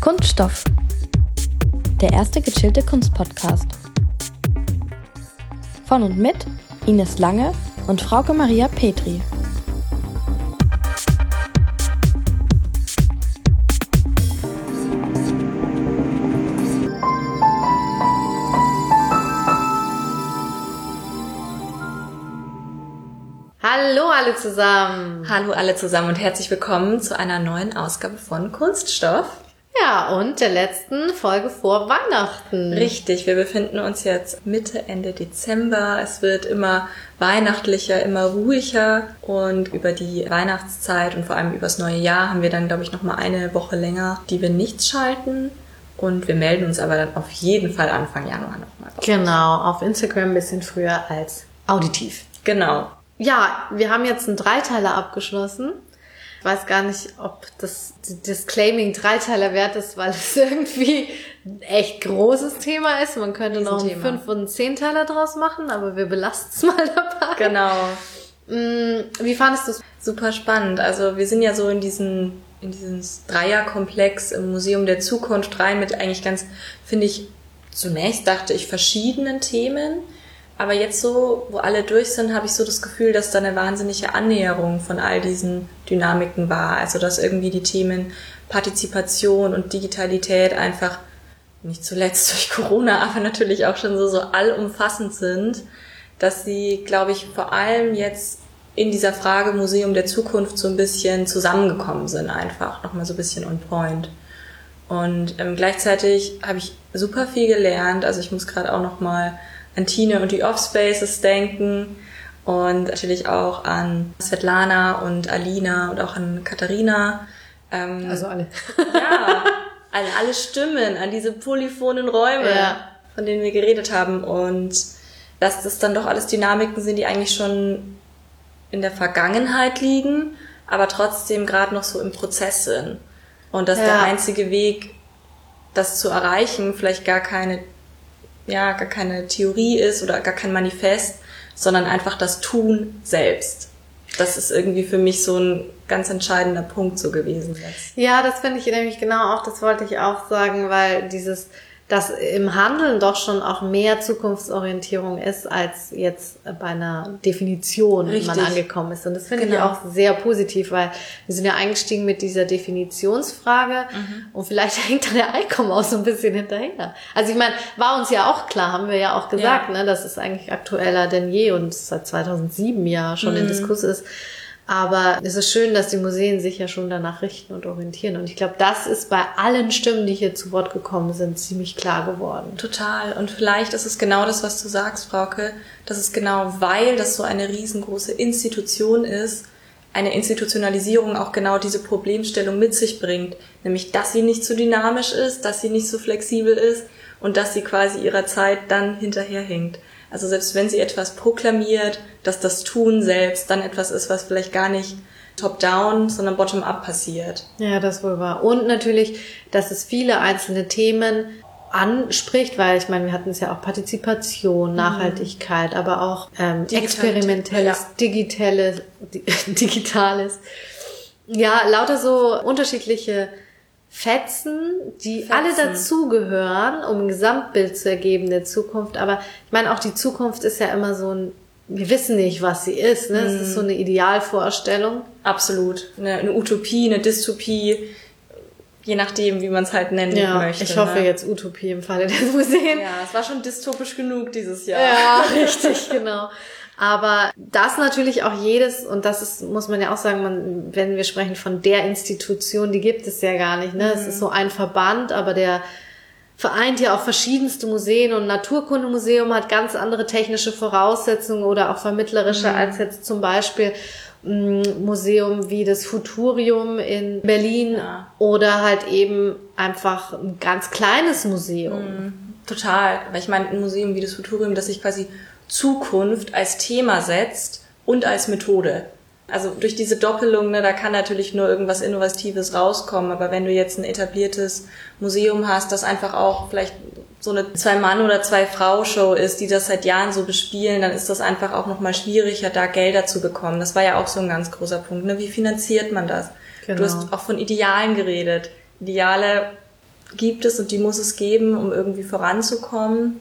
Kunststoff. Der erste gechillte Kunstpodcast. Von und mit Ines Lange und Frauke Maria Petri. Hallo alle zusammen. Hallo alle zusammen und herzlich willkommen zu einer neuen Ausgabe von Kunststoff. Ja, und der letzten Folge vor Weihnachten. Richtig, wir befinden uns jetzt Mitte, Ende Dezember. Es wird immer weihnachtlicher, immer ruhiger und über die Weihnachtszeit und vor allem übers neue Jahr haben wir dann, glaube ich, noch mal eine Woche länger, die wir nichts schalten. Und wir melden uns aber dann auf jeden Fall Anfang Januar nochmal. Genau, auf Instagram ein bisschen früher als auditiv. Genau. Ja, wir haben jetzt einen Dreiteiler abgeschlossen. Ich weiß gar nicht, ob das Disclaiming Dreiteiler wert ist, weil es irgendwie ein echt großes Thema ist. Man könnte noch einen Fünf- und einen Zehnteiler draus machen, aber wir belassen es mal dabei. Genau. Mm, Wie fandest du es? Super spannend. Also wir sind ja so in diesen in dieses Dreierkomplex im Museum der Zukunft rein mit eigentlich ganz, finde ich, zunächst dachte ich verschiedenen Themen. Aber jetzt so, wo alle durch sind, habe ich so das Gefühl, dass da eine wahnsinnige Annäherung von all diesen Dynamiken war. Also dass irgendwie die Themen Partizipation und Digitalität einfach nicht zuletzt durch Corona, aber natürlich auch schon so, so allumfassend sind, dass sie, glaube ich, vor allem jetzt in dieser Frage Museum der Zukunft so ein bisschen zusammengekommen sind einfach, nochmal so ein bisschen on point. Und ähm, gleichzeitig habe ich super viel gelernt. Also ich muss gerade auch nochmal an Tine und die Offspaces denken und natürlich auch an Svetlana und Alina und auch an Katharina. Ähm, Also alle. ja, an alle Stimmen, an diese polyphonen Räume, Ja. von denen wir geredet haben und dass das dann doch alles Dynamiken sind, die eigentlich schon in der Vergangenheit liegen, aber trotzdem gerade noch so im Prozess sind. Und dass Ja. der einzige Weg, das zu erreichen, vielleicht gar keine, ja, gar keine Theorie ist oder gar kein Manifest, sondern einfach das Tun selbst. Das ist irgendwie für mich so ein ganz entscheidender Punkt so gewesen jetzt. Ja, das finde ich nämlich genau auch, das wollte ich auch sagen, weil dieses, dass im Handeln doch schon auch mehr Zukunftsorientierung ist, als jetzt bei einer Definition Richtig. man angekommen ist. Und das finde ich Genau. auch sehr positiv, weil wir sind ja eingestiegen mit dieser Definitionsfrage und vielleicht hängt da der Einkommen auch so ein bisschen hinterher. Also ich meine, war uns ja auch klar, haben wir ja auch gesagt, Ja. ne, dass es eigentlich aktueller denn je und seit 2007 ja schon in Diskurs ist. Aber es ist schön, dass die Museen sich ja schon danach richten und orientieren. Und ich glaube, das ist bei allen Stimmen, die hier zu Wort gekommen sind, ziemlich klar geworden. Total. Und vielleicht ist es genau das, was du sagst, Frauke. Das ist genau, weil das so eine riesengroße Institution ist, eine Institutionalisierung auch genau diese Problemstellung mit sich bringt. Nämlich, dass sie nicht so dynamisch ist, dass sie nicht so flexibel ist und dass sie quasi ihrer Zeit dann hinterherhinkt. Also selbst wenn sie etwas proklamiert, dass das Tun selbst dann etwas ist, was vielleicht gar nicht top-down, sondern bottom-up passiert. Ja, das wohl war. Und natürlich, dass es viele einzelne Themen anspricht, weil ich meine, wir hatten es ja auch Partizipation, Nachhaltigkeit, aber auch ähm, Digitalität, experimentelles, ja. digitales, di- digitales. Ja, lauter so unterschiedliche Fetzen, die Fetzen. alle dazugehören, um ein Gesamtbild zu ergeben der Zukunft. Aber ich meine, auch die Zukunft ist ja immer so ein, wir wissen nicht, was sie ist. Ne? Es ist so eine Idealvorstellung. Absolut. Eine, eine Utopie, eine Dystopie, je nachdem, wie man es halt nennen Ja, möchte. ich hoffe ne? jetzt Utopie im Falle der Museen. Ja, es war schon dystopisch genug dieses Jahr. Ja, richtig, genau. Aber das natürlich auch jedes, und das ist, muss man ja auch sagen, man, wenn wir sprechen von der Institution, die gibt es ja gar nicht. Ne? Es ist so ein Verband, aber der vereint ja auch verschiedenste Museen und Naturkundemuseum hat ganz andere technische Voraussetzungen oder auch vermittlerische als jetzt zum Beispiel ein Museum wie das Futurium in Berlin Ja. oder halt eben einfach ein ganz kleines Museum. Total. Weil ich meine, ein Museum wie das Futurium, das sich quasi Zukunft als Thema setzt und als Methode. Also durch diese Doppelung, ne, da kann natürlich nur irgendwas Innovatives rauskommen. Aber wenn du jetzt ein etabliertes Museum hast, das einfach auch vielleicht so eine Zwei-Mann- oder Zwei-Frau-Show ist, die das seit Jahren so bespielen, dann ist das einfach auch nochmal schwieriger, da Gelder zu bekommen. Das war ja auch so ein ganz großer Punkt. Ne? Wie finanziert man das? Genau. Du hast auch von Idealen geredet. Ideale gibt es und die muss es geben, um irgendwie voranzukommen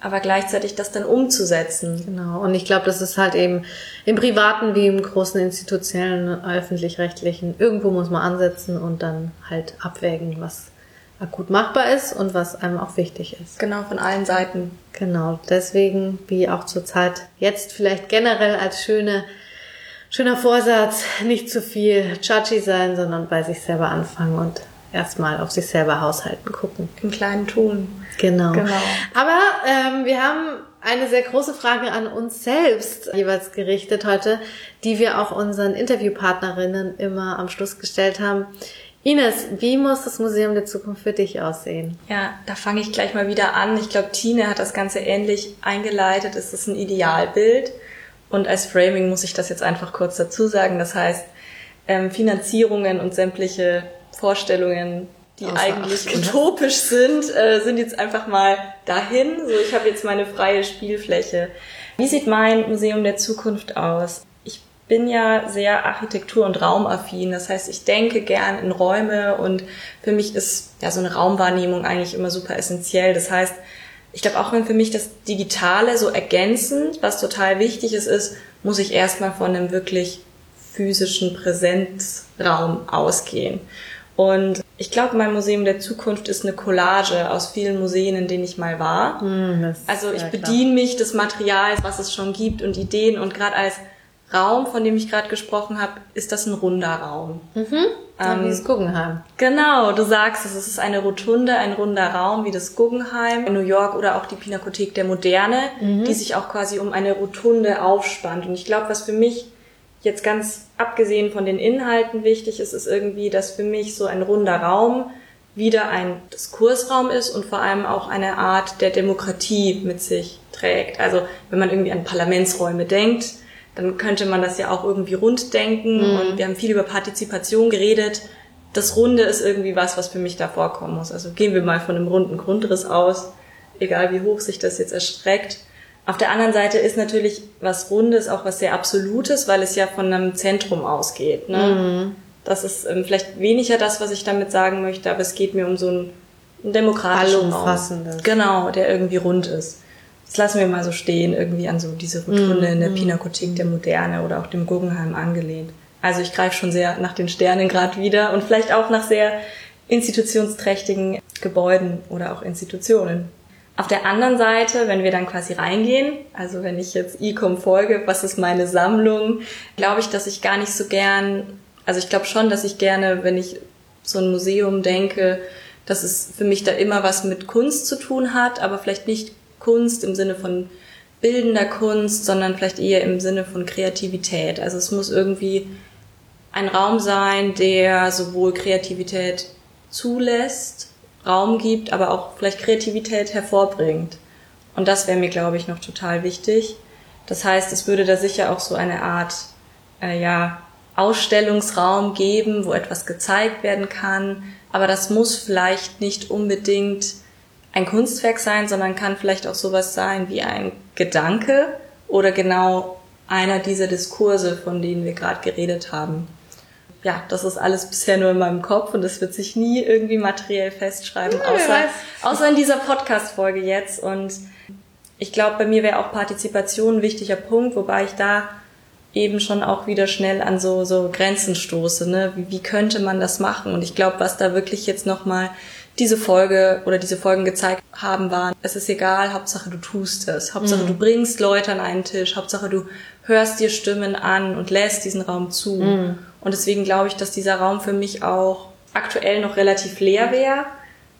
aber gleichzeitig das dann umzusetzen. Genau. Und ich glaube, das ist halt eben im privaten wie im großen institutionellen, öffentlich-rechtlichen, irgendwo muss man ansetzen und dann halt abwägen, was akut machbar ist und was einem auch wichtig ist. Genau, von allen Seiten. Genau. Deswegen, wie auch zur Zeit jetzt vielleicht generell als schöne, schöner Vorsatz, nicht zu viel chachi sein, sondern bei sich selber anfangen und erstmal auf sich selber haushalten gucken. Im kleinen Tun. Genau. genau. Aber ähm, wir haben eine sehr große Frage an uns selbst jeweils gerichtet heute, die wir auch unseren Interviewpartnerinnen immer am Schluss gestellt haben. Ines, wie muss das Museum der Zukunft für dich aussehen? Ja, da fange ich gleich mal wieder an. Ich glaube, Tine hat das Ganze ähnlich eingeleitet. Es ist ein Idealbild. Und als Framing muss ich das jetzt einfach kurz dazu sagen. Das heißt, ähm, Finanzierungen und sämtliche Vorstellungen, die Außer eigentlich Acht, utopisch sind, äh, sind jetzt einfach mal dahin. So, ich habe jetzt meine freie Spielfläche. Wie sieht mein Museum der Zukunft aus? Ich bin ja sehr Architektur- und Raumaffin. Das heißt, ich denke gern in Räume und für mich ist ja so eine Raumwahrnehmung eigentlich immer super essentiell. Das heißt, ich glaube, auch wenn für mich das Digitale so ergänzend, was total wichtig ist, ist, muss ich erstmal von einem wirklich physischen Präsenzraum ausgehen. Und ich glaube, mein Museum der Zukunft ist eine Collage aus vielen Museen, in denen ich mal war. Mm, also ich bediene mich des Materials, was es schon gibt und Ideen. Und gerade als Raum, von dem ich gerade gesprochen habe, ist das ein runder Raum. Mhm. Ähm, wie das Guggenheim. Genau, du sagst es, es ist eine Rotunde, ein runder Raum wie das Guggenheim in New York oder auch die Pinakothek der Moderne, mhm. die sich auch quasi um eine Rotunde aufspannt. Und ich glaube, was für mich jetzt ganz abgesehen von den Inhalten wichtig ist, ist irgendwie, dass für mich so ein runder Raum wieder ein Diskursraum ist und vor allem auch eine Art der Demokratie mit sich trägt. Also wenn man irgendwie an Parlamentsräume denkt, dann könnte man das ja auch irgendwie rund denken mhm. und wir haben viel über Partizipation geredet. Das Runde ist irgendwie was, was für mich da vorkommen muss. Also gehen wir mal von einem runden Grundriss aus, egal wie hoch sich das jetzt erstreckt. Auf der anderen Seite ist natürlich was Rundes auch was sehr Absolutes, weil es ja von einem Zentrum ausgeht. Ne? Mhm. Das ist ähm, vielleicht weniger das, was ich damit sagen möchte, aber es geht mir um so einen, einen demokratischen Raum. Genau, der irgendwie rund ist. Das lassen wir mal so stehen, irgendwie an so diese Rotunde mhm. in der Pinakothek der Moderne oder auch dem Guggenheim angelehnt. Also ich greife schon sehr nach den Sternen gerade wieder und vielleicht auch nach sehr institutionsträchtigen Gebäuden oder auch Institutionen. Auf der anderen Seite, wenn wir dann quasi reingehen, also wenn ich jetzt Ecom folge, was ist meine Sammlung, glaube ich, dass ich gar nicht so gern, also ich glaube schon, dass ich gerne, wenn ich so ein Museum denke, dass es für mich da immer was mit Kunst zu tun hat, aber vielleicht nicht Kunst im Sinne von bildender Kunst, sondern vielleicht eher im Sinne von Kreativität. Also es muss irgendwie ein Raum sein, der sowohl Kreativität zulässt, Raum gibt, aber auch vielleicht Kreativität hervorbringt. Und das wäre mir, glaube ich, noch total wichtig. Das heißt, es würde da sicher auch so eine Art, äh, ja, Ausstellungsraum geben, wo etwas gezeigt werden kann. Aber das muss vielleicht nicht unbedingt ein Kunstwerk sein, sondern kann vielleicht auch sowas sein wie ein Gedanke oder genau einer dieser Diskurse, von denen wir gerade geredet haben ja, das ist alles bisher nur in meinem Kopf und das wird sich nie irgendwie materiell festschreiben, außer, außer in dieser Podcast-Folge jetzt. Und ich glaube, bei mir wäre auch Partizipation ein wichtiger Punkt, wobei ich da eben schon auch wieder schnell an so, so Grenzen stoße. Ne? Wie, wie könnte man das machen? Und ich glaube, was da wirklich jetzt nochmal diese Folge oder diese Folgen gezeigt haben, waren, es ist egal, Hauptsache du tust es. Hauptsache mhm. du bringst Leute an einen Tisch. Hauptsache du hörst dir Stimmen an und lässt diesen Raum zu. Mhm. Und deswegen glaube ich, dass dieser Raum für mich auch aktuell noch relativ leer wäre.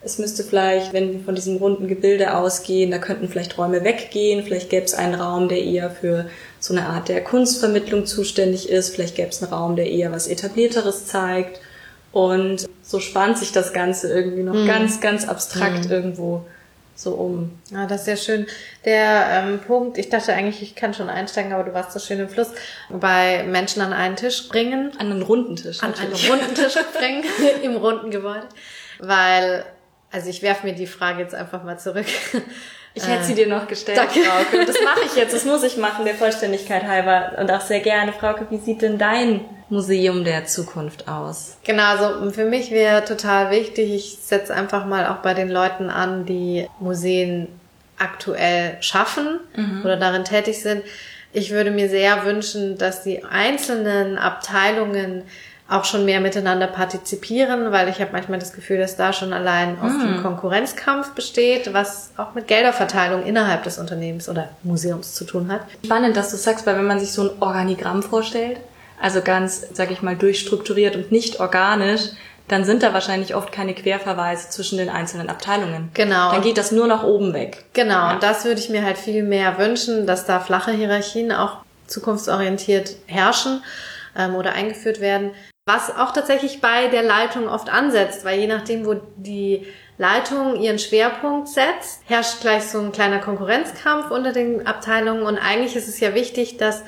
Es müsste vielleicht, wenn wir von diesem runden Gebilde ausgehen, da könnten vielleicht Räume weggehen. Vielleicht gäbe es einen Raum, der eher für so eine Art der Kunstvermittlung zuständig ist. Vielleicht gäbe es einen Raum, der eher was Etablierteres zeigt. Und so spannt sich das Ganze irgendwie noch mhm. ganz, ganz abstrakt mhm. irgendwo so um. Ja, das ist sehr schön. Der ähm, Punkt, ich dachte eigentlich, ich kann schon einsteigen, aber du warst so schön im Fluss, bei Menschen an einen Tisch bringen. An einen runden Tisch. An einen runden Tisch bringen, im runden Gebäude. Weil, also ich werfe mir die Frage jetzt einfach mal zurück. Ich hätte sie dir noch gestellt, Danke. Frauke. Das mache ich jetzt, das muss ich machen, der Vollständigkeit halber. Und auch sehr gerne, Frauke, wie sieht denn dein Museum der Zukunft aus? Genau, also für mich wäre total wichtig, ich setze einfach mal auch bei den Leuten an, die Museen aktuell schaffen mhm. oder darin tätig sind. Ich würde mir sehr wünschen, dass die einzelnen Abteilungen auch schon mehr miteinander partizipieren, weil ich habe manchmal das Gefühl, dass da schon allein oft ein hm. Konkurrenzkampf besteht, was auch mit Gelderverteilung innerhalb des Unternehmens oder Museums zu tun hat. Spannend, dass du sagst, weil wenn man sich so ein Organigramm vorstellt, also ganz, sag ich mal, durchstrukturiert und nicht organisch, dann sind da wahrscheinlich oft keine Querverweise zwischen den einzelnen Abteilungen. Genau. Dann geht das nur nach oben weg. Genau, ja. und das würde ich mir halt viel mehr wünschen, dass da flache Hierarchien auch zukunftsorientiert herrschen ähm, oder eingeführt werden. Was auch tatsächlich bei der Leitung oft ansetzt, weil je nachdem, wo die Leitung ihren Schwerpunkt setzt, herrscht gleich so ein kleiner Konkurrenzkampf unter den Abteilungen. Und eigentlich ist es ja wichtig, dass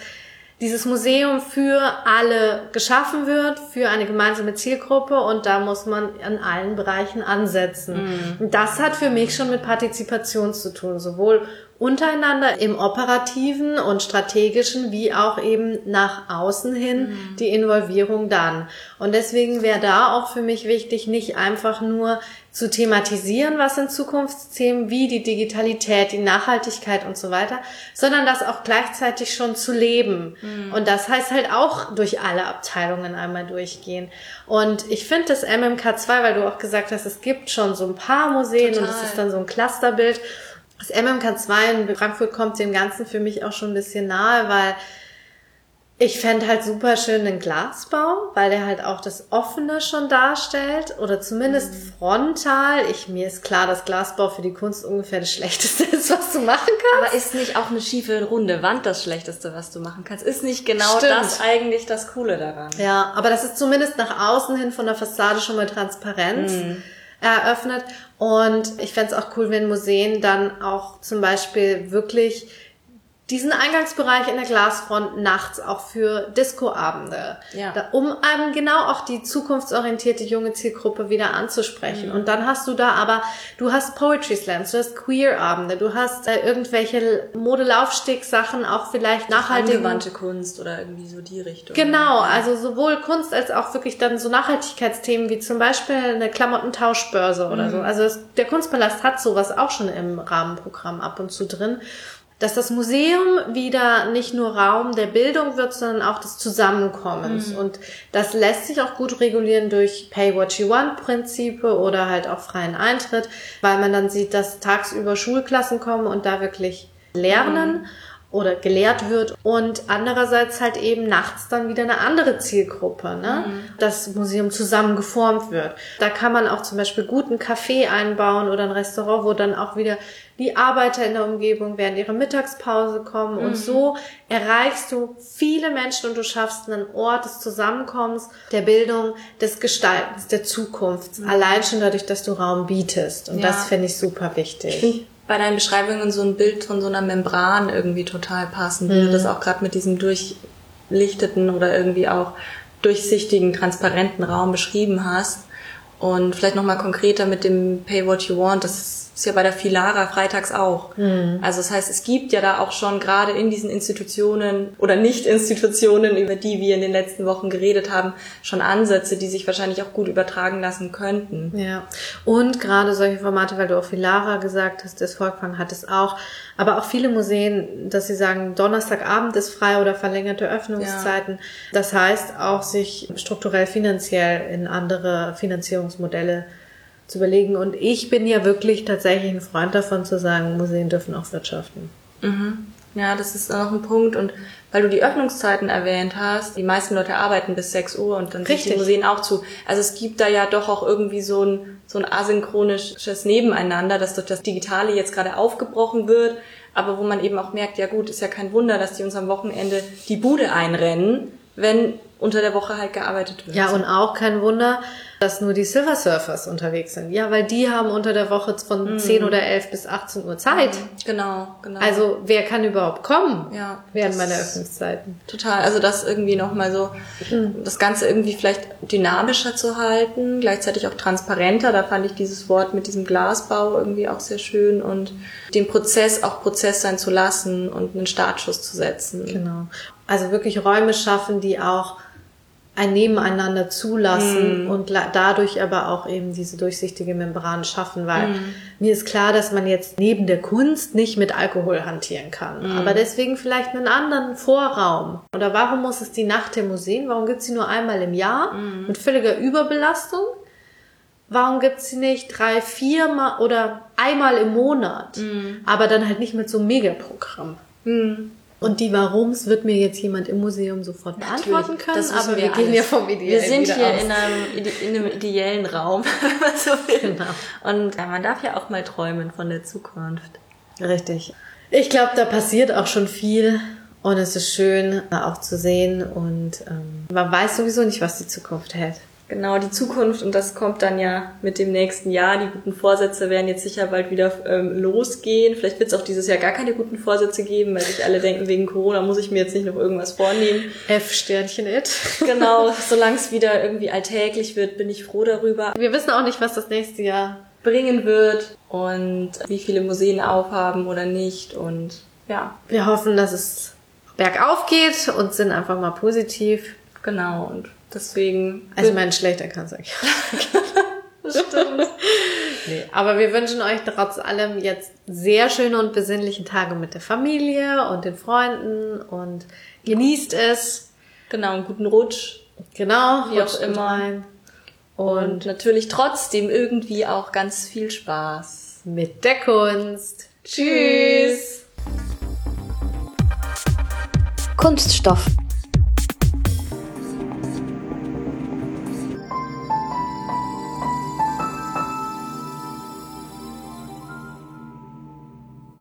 dieses Museum für alle geschaffen wird, für eine gemeinsame Zielgruppe und da muss man an allen Bereichen ansetzen. Mhm. Das hat für mich schon mit Partizipation zu tun, sowohl untereinander im operativen und strategischen wie auch eben nach außen hin mhm. die Involvierung dann. Und deswegen wäre da auch für mich wichtig, nicht einfach nur zu thematisieren, was sind Zukunftsthemen wie die Digitalität, die Nachhaltigkeit und so weiter, sondern das auch gleichzeitig schon zu leben. Mhm. Und das heißt halt auch durch alle Abteilungen einmal durchgehen. Und ich finde das MMK2, weil du auch gesagt hast, es gibt schon so ein paar Museen Total. und es ist dann so ein Clusterbild. Das MMK2 in Frankfurt kommt dem Ganzen für mich auch schon ein bisschen nahe, weil ich fände halt super schön den Glasbau, weil der halt auch das Offene schon darstellt oder zumindest mhm. frontal. Ich, mir ist klar, dass Glasbau für die Kunst ungefähr das Schlechteste ist, was du machen kannst. Aber ist nicht auch eine schiefe runde Wand das Schlechteste, was du machen kannst? Ist nicht genau Stimmt. das eigentlich das Coole daran? Ja, aber das ist zumindest nach außen hin von der Fassade schon mal Transparenz. Mhm eröffnet. Und ich fände es auch cool, wenn Museen dann auch zum Beispiel wirklich diesen Eingangsbereich in der Glasfront nachts auch für Discoabende, ja. Da, um ähm, genau auch die zukunftsorientierte junge Zielgruppe wieder anzusprechen. Mhm. Und dann hast du da aber, du hast Poetry Slams, du hast Queer-Abende, du hast äh, irgendwelche Modelaufstieg-Sachen, auch vielleicht nachhaltige... Angewandte Kunst oder irgendwie so die Richtung. Genau, also sowohl Kunst als auch wirklich dann so Nachhaltigkeitsthemen wie zum Beispiel eine Klamottentauschbörse oder mhm. so. Also es, der Kunstpalast hat sowas auch schon im Rahmenprogramm ab und zu drin dass das Museum wieder nicht nur Raum der Bildung wird, sondern auch des Zusammenkommens. Mhm. Und das lässt sich auch gut regulieren durch Pay What You Want Prinzipe oder halt auch freien Eintritt, weil man dann sieht, dass tagsüber Schulklassen kommen und da wirklich lernen. Mhm oder gelehrt wird und andererseits halt eben nachts dann wieder eine andere Zielgruppe, ne? Mhm. Das Museum zusammen geformt wird. Da kann man auch zum Beispiel guten Kaffee einbauen oder ein Restaurant, wo dann auch wieder die Arbeiter in der Umgebung während ihrer Mittagspause kommen mhm. und so erreichst du viele Menschen und du schaffst einen Ort des Zusammenkommens, der Bildung, des Gestaltens, der Zukunft. Mhm. Allein schon dadurch, dass du Raum bietest und ja. das finde ich super wichtig bei deinen Beschreibungen so ein Bild von so einer Membran irgendwie total passend, wie mhm. du das auch gerade mit diesem durchlichteten oder irgendwie auch durchsichtigen, transparenten Raum beschrieben hast. Und vielleicht nochmal konkreter mit dem Pay What You Want, das ist ist ja bei der Filara freitags auch. Mhm. Also das heißt, es gibt ja da auch schon gerade in diesen Institutionen oder Nicht-Institutionen, über die wir in den letzten Wochen geredet haben, schon Ansätze, die sich wahrscheinlich auch gut übertragen lassen könnten. Ja. Und gerade solche Formate, weil du auch Filara gesagt hast, das Volkfang hat es auch, aber auch viele Museen, dass sie sagen, Donnerstagabend ist frei oder verlängerte Öffnungszeiten. Ja. Das heißt auch, sich strukturell finanziell in andere Finanzierungsmodelle zu überlegen. Und ich bin ja wirklich tatsächlich ein Freund davon zu sagen, Museen dürfen auch wirtschaften. Mhm. Ja, das ist noch ein Punkt. Und weil du die Öffnungszeiten erwähnt hast, die meisten Leute arbeiten bis 6 Uhr und dann sind die Museen auch zu. Also es gibt da ja doch auch irgendwie so ein, so ein asynchronisches Nebeneinander, das durch das Digitale jetzt gerade aufgebrochen wird, aber wo man eben auch merkt, ja gut, ist ja kein Wunder, dass die uns am Wochenende die Bude einrennen, wenn unter der Woche halt gearbeitet wird. Ja, und auch kein Wunder, dass nur die Silver Surfers unterwegs sind. Ja, weil die haben unter der Woche von mm. 10 oder 11 bis 18 Uhr Zeit. Mhm. Genau, genau. Also wer kann überhaupt kommen ja, während meiner Öffnungszeiten? Total. Also das irgendwie nochmal so, mm. das Ganze irgendwie vielleicht dynamischer zu halten, gleichzeitig auch transparenter. Da fand ich dieses Wort mit diesem Glasbau irgendwie auch sehr schön und den Prozess auch Prozess sein zu lassen und einen Startschuss zu setzen. Genau. Also wirklich Räume schaffen, die auch ein Nebeneinander zulassen mm. und dadurch aber auch eben diese durchsichtige Membran schaffen, weil mm. mir ist klar, dass man jetzt neben der Kunst nicht mit Alkohol hantieren kann, mm. aber deswegen vielleicht einen anderen Vorraum. Oder warum muss es die Nacht der Museen? Warum gibt's sie nur einmal im Jahr mit völliger Überbelastung? Warum gibt's sie nicht drei, viermal oder einmal im Monat, aber dann halt nicht mit so einem Megaprogramm? Und die Warums wird mir jetzt jemand im Museum sofort beantworten können, das aber wir, wir gehen ja vom Ideellen Wir sind hier aus. in einem, in einem ideellen Raum, wenn man so will. Genau. Und ja, man darf ja auch mal träumen von der Zukunft. Richtig. Ich glaube, da passiert auch schon viel und es ist schön auch zu sehen und ähm, man weiß sowieso nicht, was die Zukunft hält. Genau, die Zukunft und das kommt dann ja mit dem nächsten Jahr. Die guten Vorsätze werden jetzt sicher bald wieder ähm, losgehen. Vielleicht wird es auch dieses Jahr gar keine guten Vorsätze geben, weil sich alle denken, wegen Corona muss ich mir jetzt nicht noch irgendwas vornehmen. F-Sternchen it. Genau, solange es wieder irgendwie alltäglich wird, bin ich froh darüber. Wir wissen auch nicht, was das nächste Jahr bringen wird und wie viele Museen aufhaben oder nicht und ja. Wir hoffen, dass es bergauf geht und sind einfach mal positiv. Genau und Deswegen. Also mein schlechter kann es eigentlich. Stimmt. nee, aber wir wünschen euch trotz allem jetzt sehr schöne und besinnliche Tage mit der Familie und den Freunden und genießt es. Genau, einen guten Rutsch. Genau, wie auch immer. Und, und natürlich trotzdem irgendwie auch ganz viel Spaß. Mit der Kunst. Tschüss. Kunststoff